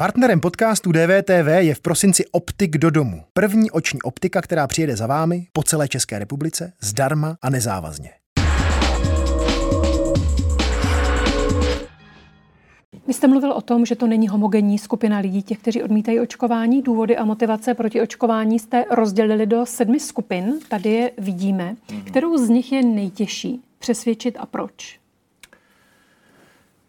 Partnerem podcastu DVTV je v prosinci Optik do domu. První oční optika, která přijede za vámi po celé České republice, zdarma a nezávazně. Vy jste mluvil o tom, že to není homogenní skupina lidí, těch, kteří odmítají očkování. Důvody a motivace proti očkování jste rozdělili do sedmi skupin. Tady je vidíme. Mm-hmm. Kterou z nich je nejtěžší přesvědčit a proč?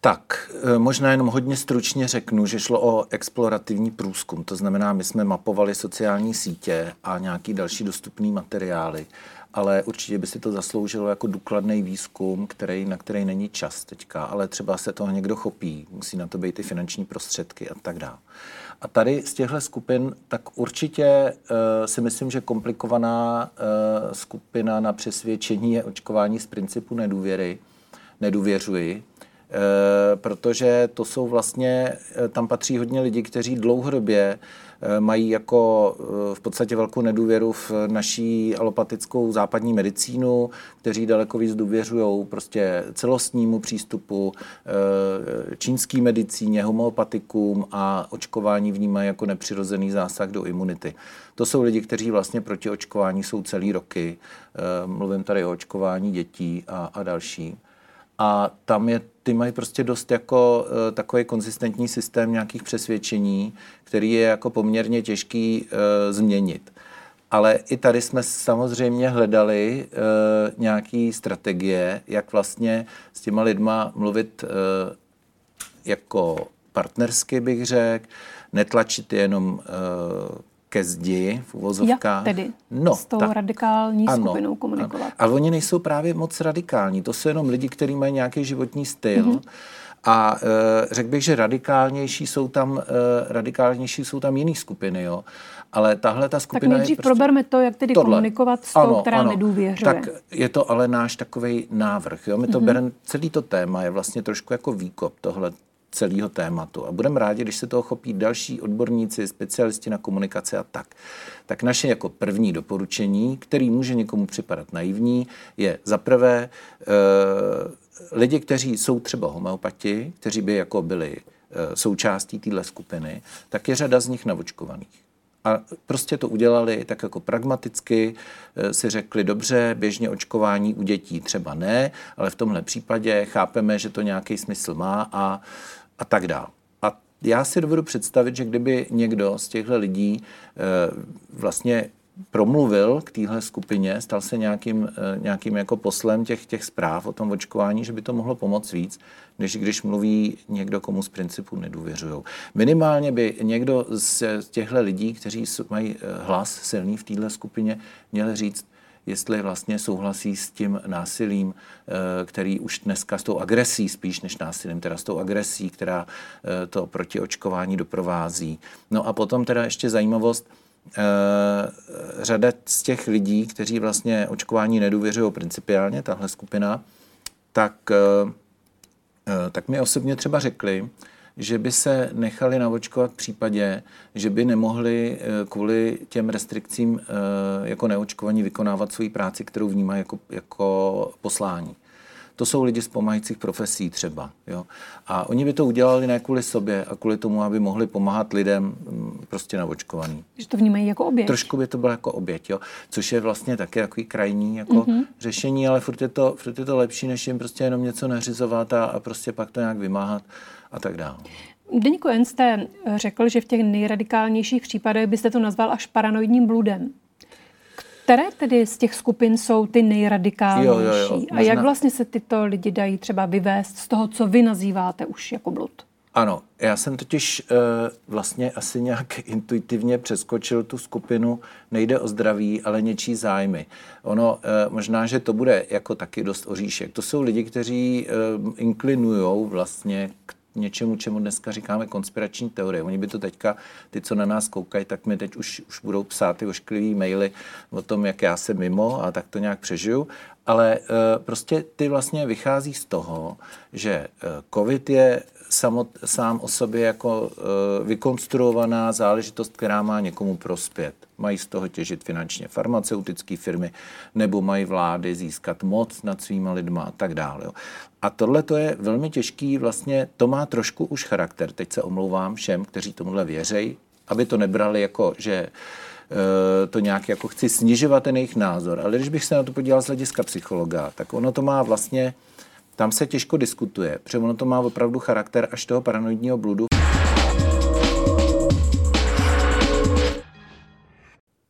Tak, e, možná jenom hodně stručně řeknu, že šlo o explorativní průzkum. To znamená, my jsme mapovali sociální sítě a nějaký další dostupný materiály ale určitě by si to zasloužilo jako důkladný výzkum, který, na který není čas teďka, ale třeba se toho někdo chopí, musí na to být i finanční prostředky a tak dále. A tady z těchto skupin, tak určitě uh, si myslím, že komplikovaná uh, skupina na přesvědčení je očkování z principu nedůvěry. Nedůvěřuji, Eh, protože to jsou vlastně, eh, tam patří hodně lidí, kteří dlouhodobě eh, mají jako v podstatě velkou nedůvěru v naší alopatickou západní medicínu, kteří daleko víc důvěřují prostě celostnímu přístupu, čínský medicíně, homeopatikům a očkování vnímají jako nepřirozený zásah do imunity. To jsou lidi, kteří vlastně proti očkování jsou celý roky. Mluvím tady o očkování dětí a, a další. A tam je, ty mají prostě dost jako uh, takový konzistentní systém nějakých přesvědčení, který je jako poměrně těžký uh, změnit. Ale i tady jsme samozřejmě hledali uh, nějaké strategie, jak vlastně s těma lidma mluvit uh, jako partnersky, bych řekl, netlačit jenom ke zdi v uvozovkách. Jak tedy no, s tou tak, radikální ano, skupinou komunikovat? Ano. Ale oni nejsou právě moc radikální. To jsou jenom lidi, kteří mají nějaký životní styl. Mm-hmm. A e, řekl bych, že radikálnější jsou tam, e, radikálnější jsou tam jiné skupiny, jo. Ale tahle ta skupina Tak nejdřív prostě proberme to, jak tedy tohle. komunikovat s tou, ano, která ano. nedůvěřuje. Tak je to ale náš takový návrh. Jo? My to mm-hmm. bereme, celý to téma je vlastně trošku jako výkop tohle celého tématu. A budeme rádi, když se toho chopí další odborníci, specialisti na komunikaci a tak. Tak naše jako první doporučení, který může někomu připadat naivní, je za prvé e, lidi, kteří jsou třeba homeopati, kteří by jako byli e, součástí téhle skupiny, tak je řada z nich navočkovaných. A prostě to udělali tak jako pragmaticky, eh, si řekli, dobře, běžně očkování u dětí třeba ne, ale v tomhle případě chápeme, že to nějaký smysl má a a tak dál. A já si dovedu představit, že kdyby někdo z těchto lidí eh, vlastně promluvil k téhle skupině, stal se nějakým, eh, nějakým jako poslem těch, těch zpráv o tom očkování, že by to mohlo pomoct víc, než když mluví někdo, komu z principu nedůvěřují. Minimálně by někdo z těchto lidí, kteří mají eh, hlas silný v téhle skupině, měl říct, jestli vlastně souhlasí s tím násilím, eh, který už dneska s tou agresí, spíš než násilím, teda s tou agresí, která eh, to protiočkování doprovází. No a potom teda ještě zajímavost, eh, řada z těch lidí, kteří vlastně očkování nedůvěřují principiálně, tahle skupina, tak, tak mi osobně třeba řekli, že by se nechali navočkovat v případě, že by nemohli eh, kvůli těm restrikcím eh, jako neočkovaní vykonávat svoji práci, kterou vnímají jako, jako poslání. To jsou lidi z pomáhajících profesí třeba. Jo? A oni by to udělali ne kvůli sobě a kvůli tomu, aby mohli pomáhat lidem mm, prostě navočkovaný. Že to vnímají jako oběť. Trošku by to bylo jako oběť, jo? což je vlastně taky takový krajní jako mm-hmm. řešení, ale furt je, to, furt je to lepší, než jim prostě jenom něco nařizovat a, a prostě pak to nějak vymáhat a tak dále. Deníku N jste řekl, že v těch nejradikálnějších případech byste to nazval až paranoidním bludem. Které tedy z těch skupin jsou ty nejradikálnější? Jo, jo, jo. Možná... A jak vlastně se tyto lidi dají třeba vyvést z toho, co vy nazýváte už jako blud? Ano, já jsem totiž uh, vlastně asi nějak intuitivně přeskočil tu skupinu, nejde o zdraví, ale něčí zájmy. Ono uh, možná, že to bude jako taky dost oříšek. To jsou lidi, kteří uh, inklinují vlastně k něčemu, čemu dneska říkáme konspirační teorie. Oni by to teďka, ty, co na nás koukají, tak mi teď už, už budou psát ty ošklivý maily o tom, jak já jsem mimo a tak to nějak přežiju. Ale prostě ty vlastně vychází z toho, že covid je samot, sám o sobě jako e, vykonstruovaná záležitost, která má někomu prospět. Mají z toho těžit finančně farmaceutické firmy, nebo mají vlády získat moc nad svýma lidma a tak dále. A tohle to je velmi těžký, vlastně to má trošku už charakter. Teď se omlouvám všem, kteří tomuhle věřejí, aby to nebrali jako, že e, to nějak jako chci snižovat ten jejich názor. Ale když bych se na to podíval z hlediska psychologa, tak ono to má vlastně tam se těžko diskutuje, protože ono to má opravdu charakter až toho paranoidního bludu.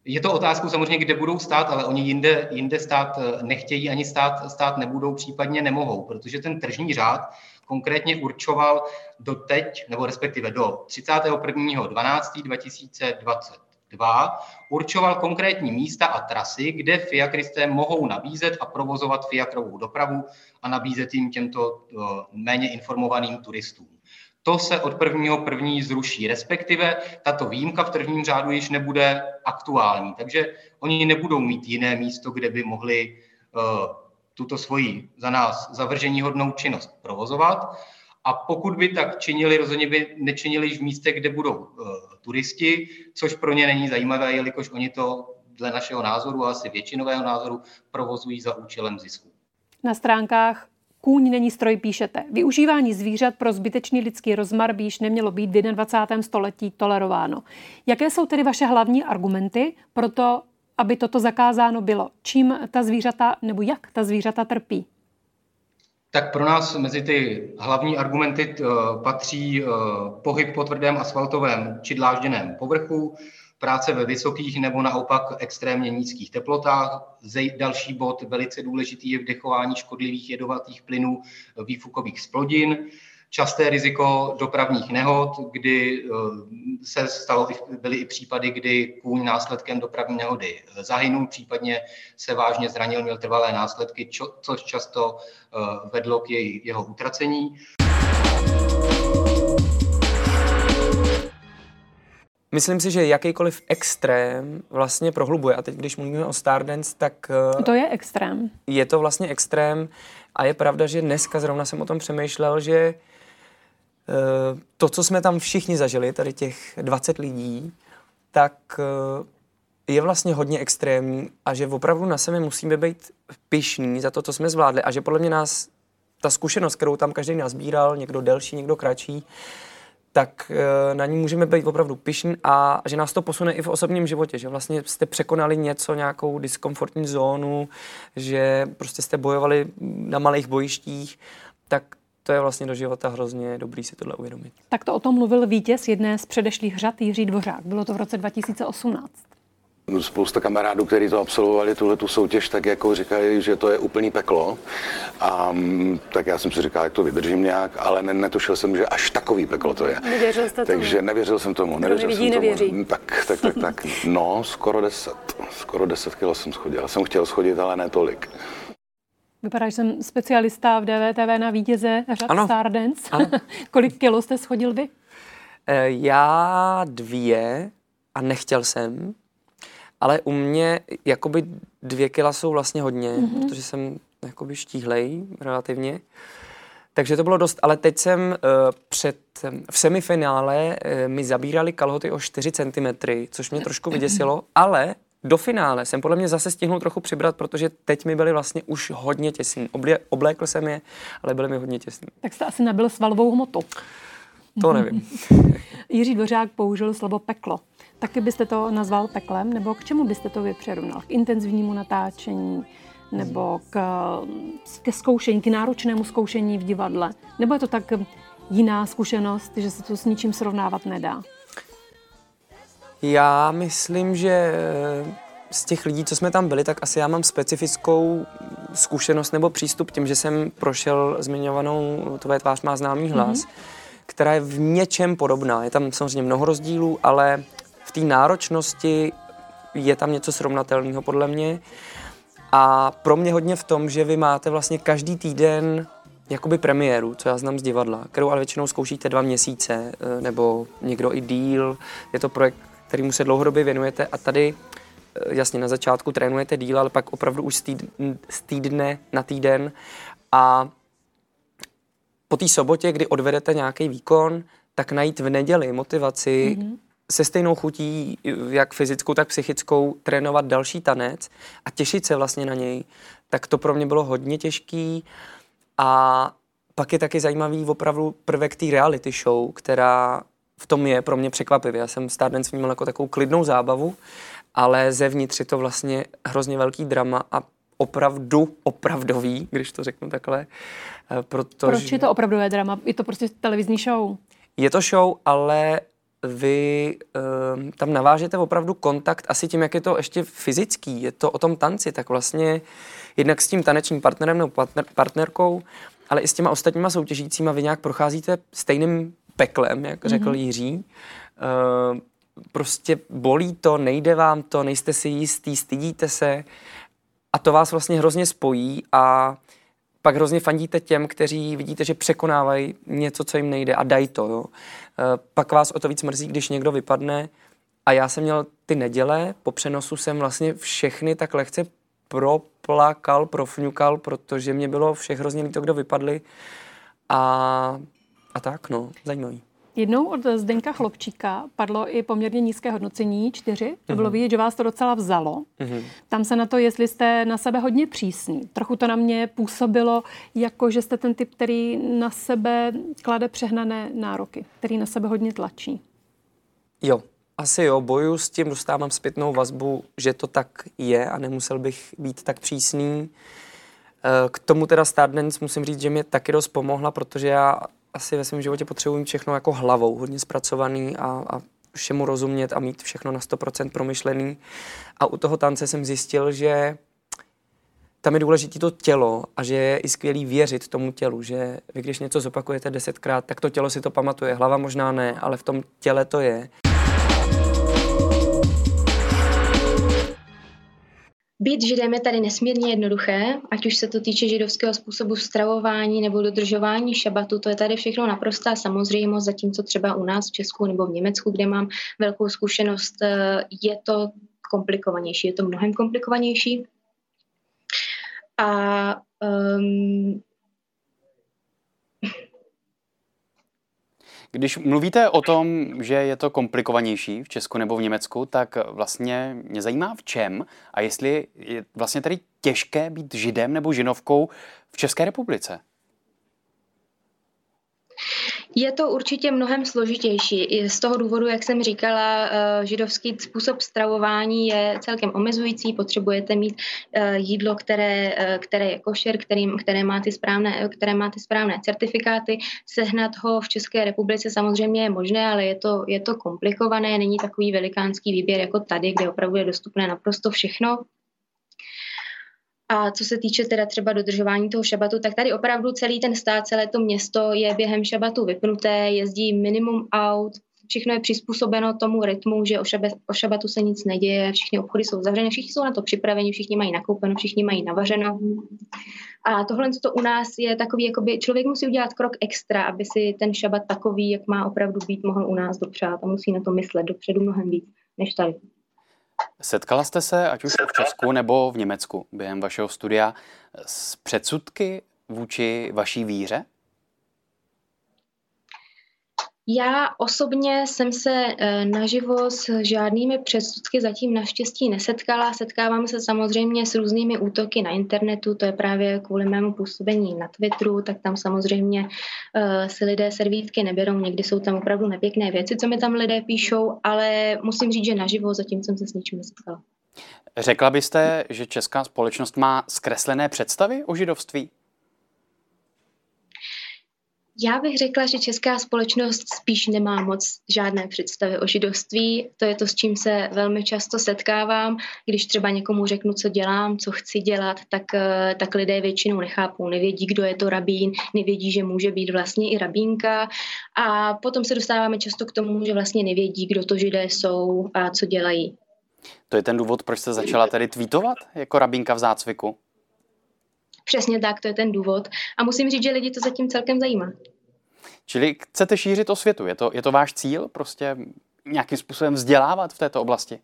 Je to otázkou samozřejmě, kde budou stát, ale oni jinde, jinde stát eh, nechtějí, ani stát, stát nebudou, případně nemohou, protože ten tržní řád konkrétně určoval do teď, nebo respektive do 31.12.2020 2 určoval konkrétní místa a trasy, kde fiakristé mohou nabízet a provozovat fiakrovou dopravu a nabízet jim těmto eh, méně informovaným turistům. To se od prvního první zruší, respektive tato výjimka v tržním řádu již nebude aktuální, takže oni nebudou mít jiné místo, kde by mohli uh, tuto svoji za nás zavržení hodnou činnost provozovat. A pokud by tak činili, rozhodně by nečinili v místě, kde budou uh, turisti, což pro ně není zajímavé, jelikož oni to dle našeho názoru a asi většinového názoru provozují za účelem zisku. Na stránkách Kůň není stroj, píšete. Využívání zvířat pro zbytečný lidský rozmar by již nemělo být v 21. století tolerováno. Jaké jsou tedy vaše hlavní argumenty pro to, aby toto zakázáno bylo? Čím ta zvířata nebo jak ta zvířata trpí? Tak pro nás mezi ty hlavní argumenty eh, patří eh, pohyb po tvrdém asfaltovém či dlážděném povrchu, práce ve vysokých nebo naopak extrémně nízkých teplotách. Další bod, velice důležitý, je vdechování škodlivých jedovatých plynů výfukových splodin časté riziko dopravních nehod, kdy eh, se stalo, byly i případy, kdy kůň následkem dopravní nehody zahynul, případně se vážně zranil, měl trvalé následky, což často eh, vedlo k jeho utracení. Myslím si, že jakýkoliv extrém vlastně prohlubuje. A teď, když mluvíme o Stardance, tak... Eh, to je extrém. Je to vlastně extrém a je pravda, že dneska zrovna jsem o tom přemýšlel, že Eh, to, co jsme tam všichni zažili, tady těch 20 lidí, tak eh, je vlastně hodně extrémní a že opravdu na sebe musíme být pišní za to, co jsme zvládli a že podle mě nás ta zkušenost, kterou tam každý nazbíral, někdo delší, někdo kratší, tak eh, na ní můžeme být opravdu pišní a že nás to posune i v osobním životě, že vlastně jste překonali něco, nějakou diskomfortní zónu, že prostě jste bojovali na malých bojištích, tak to je vlastně do života hrozně dobrý si tohle uvědomit. Tak to o tom mluvil vítěz jedné z předešlých řad Jiří Dvořák. Bylo to v roce 2018. Spousta kamarádů, kteří to absolvovali, tuhle tu soutěž, tak jako říkají, že to je úplný peklo. A mm, tak já jsem si říkal, jak to vydržím nějak, ale ne, netušil jsem, že až takový peklo to je. Nevěřil jste tomu? Takže nevěřil jsem tomu. Nevěřil nevidí, jsem nevěří. tomu. Tak, tak, tak, tak. No, skoro deset. Skoro deset kilo jsem schodil. Jsem chtěl schodit, ale ne tolik. Vypadá, že jsem specialista v DVTV na vítěze řad ano. Stardance. Ano. Kolik kilo jste schodil vy? E, já dvě a nechtěl jsem, ale u mě jakoby dvě kila jsou vlastně hodně, mm-hmm. protože jsem jakoby štíhlej relativně. Takže to bylo dost, ale teď jsem uh, před, v semifinále uh, mi zabírali kalhoty o 4 cm, což mě trošku vyděsilo, ale do finále jsem podle mě zase stihnul trochu přibrat, protože teď mi byly vlastně už hodně těsný. Oblé, oblékl jsem je, ale byly mi hodně těsný. Tak jste asi nabil svalovou hmotu. To nevím. Jiří Dvořák použil slovo peklo. Taky byste to nazval peklem, nebo k čemu byste to vypřerovnal? K intenzivnímu natáčení, nebo k, ke zkoušení, k náročnému zkoušení v divadle? Nebo je to tak jiná zkušenost, že se to s ničím srovnávat nedá? Já myslím, že eh, z těch lidí, co jsme tam byli, tak asi já mám specifickou zkušenost nebo přístup tím, že jsem prošel zmiňovanou Tvoje tvář má známý hlas, mm-hmm. která je v něčem podobná. Je tam samozřejmě mnoho rozdílů, ale v té náročnosti je tam něco srovnatelného podle mě. A pro mě hodně v tom, že vy máte vlastně každý týden jakoby premiéru, co já znám z divadla, kterou ale většinou zkoušíte dva měsíce, eh, nebo někdo i díl. Je to projekt, kterýmu se dlouhodobě věnujete. A tady jasně na začátku trénujete díl, ale pak opravdu už z, týdne, z týdne na týden. A po té sobotě, kdy odvedete nějaký výkon, tak najít v neděli motivaci mm-hmm. se stejnou chutí, jak fyzickou, tak psychickou, trénovat další tanec a těšit se vlastně na něj, tak to pro mě bylo hodně těžký. A pak je taky zajímavý opravdu prvek té reality show, která v tom je pro mě překvapivý. Já jsem Stardance vnímal jako takovou klidnou zábavu, ale zevnitř je to vlastně hrozně velký drama a opravdu opravdový, když to řeknu takhle. Eh, protože... Proč je to opravdové drama? Je to prostě televizní show? Je to show, ale vy uh, tam navážete opravdu kontakt asi tím, jak je to ještě fyzický, je to o tom tanci, tak vlastně jednak s tím tanečním partnerem nebo partner, partnerkou, ale i s těma ostatníma soutěžícíma vy nějak procházíte stejným peklem, jak mm-hmm. řekl Jiří. Uh, prostě bolí to, nejde vám to, nejste si jistý, stydíte se a to vás vlastně hrozně spojí a pak hrozně fandíte těm, kteří vidíte, že překonávají něco, co jim nejde a dají to. Jo. Eh, pak vás o to víc mrzí, když někdo vypadne. A já jsem měl ty neděle, po přenosu jsem vlastně všechny tak lehce proplakal, profňukal, protože mě bylo všech hrozně líto, kdo vypadli. A, a tak, no, zajímavý. Jednou od Zdenka Chlopčíka padlo i poměrně nízké hodnocení, čtyři. To bylo mhm. vidět, že vás to docela vzalo. Mm-hmm. Tam se na to, jestli jste na sebe hodně přísný. Trochu to na mě působilo, jako že jste ten typ, který na sebe klade přehnané nároky, který na sebe hodně tlačí. Jo, asi jo, boju s tím, dostávám zpětnou vazbu, že to tak je a nemusel bych být tak přísný. Eh, k tomu teda Stardance musím říct, že mě taky dost pomohla, protože já asi ve svém životě potřebuji všechno jako hlavou, hodně zpracovaný a, a všemu rozumět a mít všechno na 100% promyšlený. A u toho tance jsem zjistil, že tam je důležité to tělo a že je i skvělý věřit tomu tělu, že vy když něco zopakujete desetkrát, tak to tělo si to pamatuje, hlava možná ne, ale v tom těle to je. Být židem je tady nesmírně jednoduché, ať už se to týče židovského způsobu stravování nebo dodržování šabatu, to je tady všechno naprostá samozřejmost, zatímco třeba u nás v Česku nebo v Německu, kde mám velkou zkušenost, eh, je to komplikovanější, je to mnohem komplikovanější. A um, Když mluvíte o tom, že je to komplikovanější v Česku nebo v Německu, tak vlastně mě zajímá v čem a jestli je vlastně tady těžké být židem nebo žinovkou v České republice. Je to určitě mnohem složitější. I z toho důvodu, jak jsem říkala, eh, židovský způsob stravování je celkem omezující. Potřebujete mít eh, jídlo, které, eh, které je košer, který, které, má ty správné, které má ty správné certifikáty. Sehnat ho v České republice samozřejmě je možné, ale je to, je to komplikované. Není takový velikánský výběr jako tady, kde opravdu je dostupné naprosto všechno. A co se týče teda třeba dodržování toho šabatu, tak tady opravdu celý ten stát, celé to město je během šabatu vypnuté, jezdí minimum aut, všechno je přizpůsobeno tomu rytmu, že o, šabe, o šabatu se nic neděje, všechny obchody jsou zavřené, všichni jsou na to připraveni, všichni mají nakoupeno, všichni mají navařeno. A tohle to u nás je takový, jakoby člověk musí udělat krok extra, aby si ten šabat takový, jak má opravdu být, mohl u nás dopřát a musí na to myslet dopředu mnohem víc než tady. Setkala jste se, ať už v Česku nebo v Německu, během vašeho studia, s předsudky vůči vaší víře? Já osobně jsem se eh, naživo s žádnými předsudky zatím naštěstí nesetkala. Setkávám se samozřejmě s různými útoky na internetu, to je právě kvůli mému působení na Twitteru, tak tam samozřejmě uh, si lidé servítky neberou, někdy jsou tam opravdu nepěkné věci, co mi tam lidé píšou, ale musím říct, že naživo zatím jsem se s ničím nesetkala. Řekla byste, že česká společnost má zkreslené představy o židovství? Já bych řekla, že česká společnost spíš nemá moc žádné představy o židovství. To je to, s čím se velmi často setkávám. Když třeba někomu řeknu, co dělám, co chci dělat, tak, eh, tak lidé většinou nechápou, nevědí, kdo je to rabín, nevědí, že může být vlastně i rabínka. A potom se dostáváme často k tomu, že vlastně nevědí, kdo to židé jsou a co dělají. To je ten důvod, proč jste začala tedy tweetovat jako rabínka v zácviku? Přesně tak, to je ten důvod. A musím říct, že lidi to zatím celkem zajímá. Čili chcete šířit o světu? Je to, je to váš cíl? Prostě nějakým způsobem vzdělávat v této oblasti?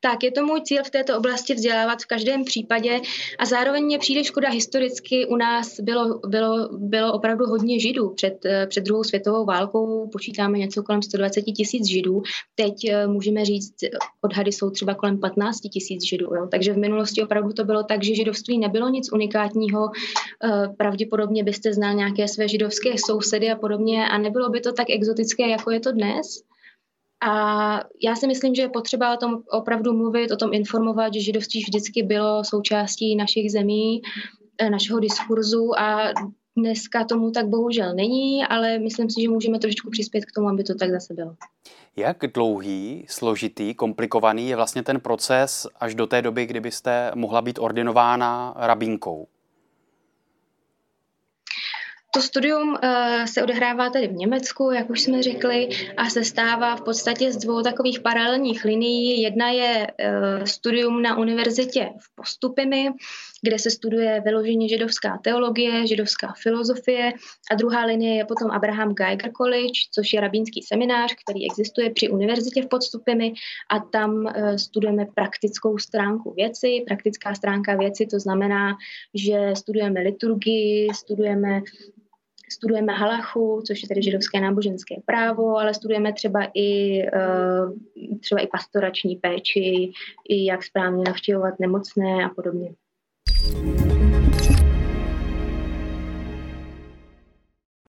Tak, je to můj cíl v této oblasti vzdělávat v každém případě a zároveň mě přijde škoda historicky. U nás bylo, bylo, bylo opravdu hodně židů před, eh, před druhou světovou válkou, počítáme něco kolem 120 tisíc židů. Teď eh, můžeme říct, odhady jsou třeba kolem 15 tisíc židů. Jo? Takže v minulosti opravdu to bylo tak, že židovství nebylo nic unikátního. Eh, pravděpodobně byste znal nějaké své židovské sousedy a podobně a nebylo by to tak exotické, jako je to dnes. A já si myslím, že je potřeba o tom opravdu mluvit, o tom informovat, že židovství vždycky bylo součástí našich zemí, eh, našeho diskurzu a dneska tomu tak bohužel není, ale myslím si, že můžeme trošičku přispět k tomu, aby to tak zase bylo. Jak dlouhý, složitý, komplikovaný je vlastně ten proces až do té doby, kdybyste mohla být ordinována rabínkou? To studium uh, se odehrává tady v Německu, jak už jsme řekli, a se stává v podstatě z dvou takových paralelních linií. Jedna je uh, studium na univerzitě v Postupimi, kde se studuje vyloženě židovská teologie, židovská filozofie a druhá linie je potom Abraham Geiger College, což je rabínský seminář, který existuje při univerzitě v Podstupimi a tam uh, studujeme praktickou stránku věci. Praktická stránka věci to znamená, že studujeme liturgii, studujeme studujeme halachu, což je tedy židovské náboženské právo, ale studujeme třeba i, eh, třeba i pastorační péči, i jak správně navštěvovat nemocné a podobně.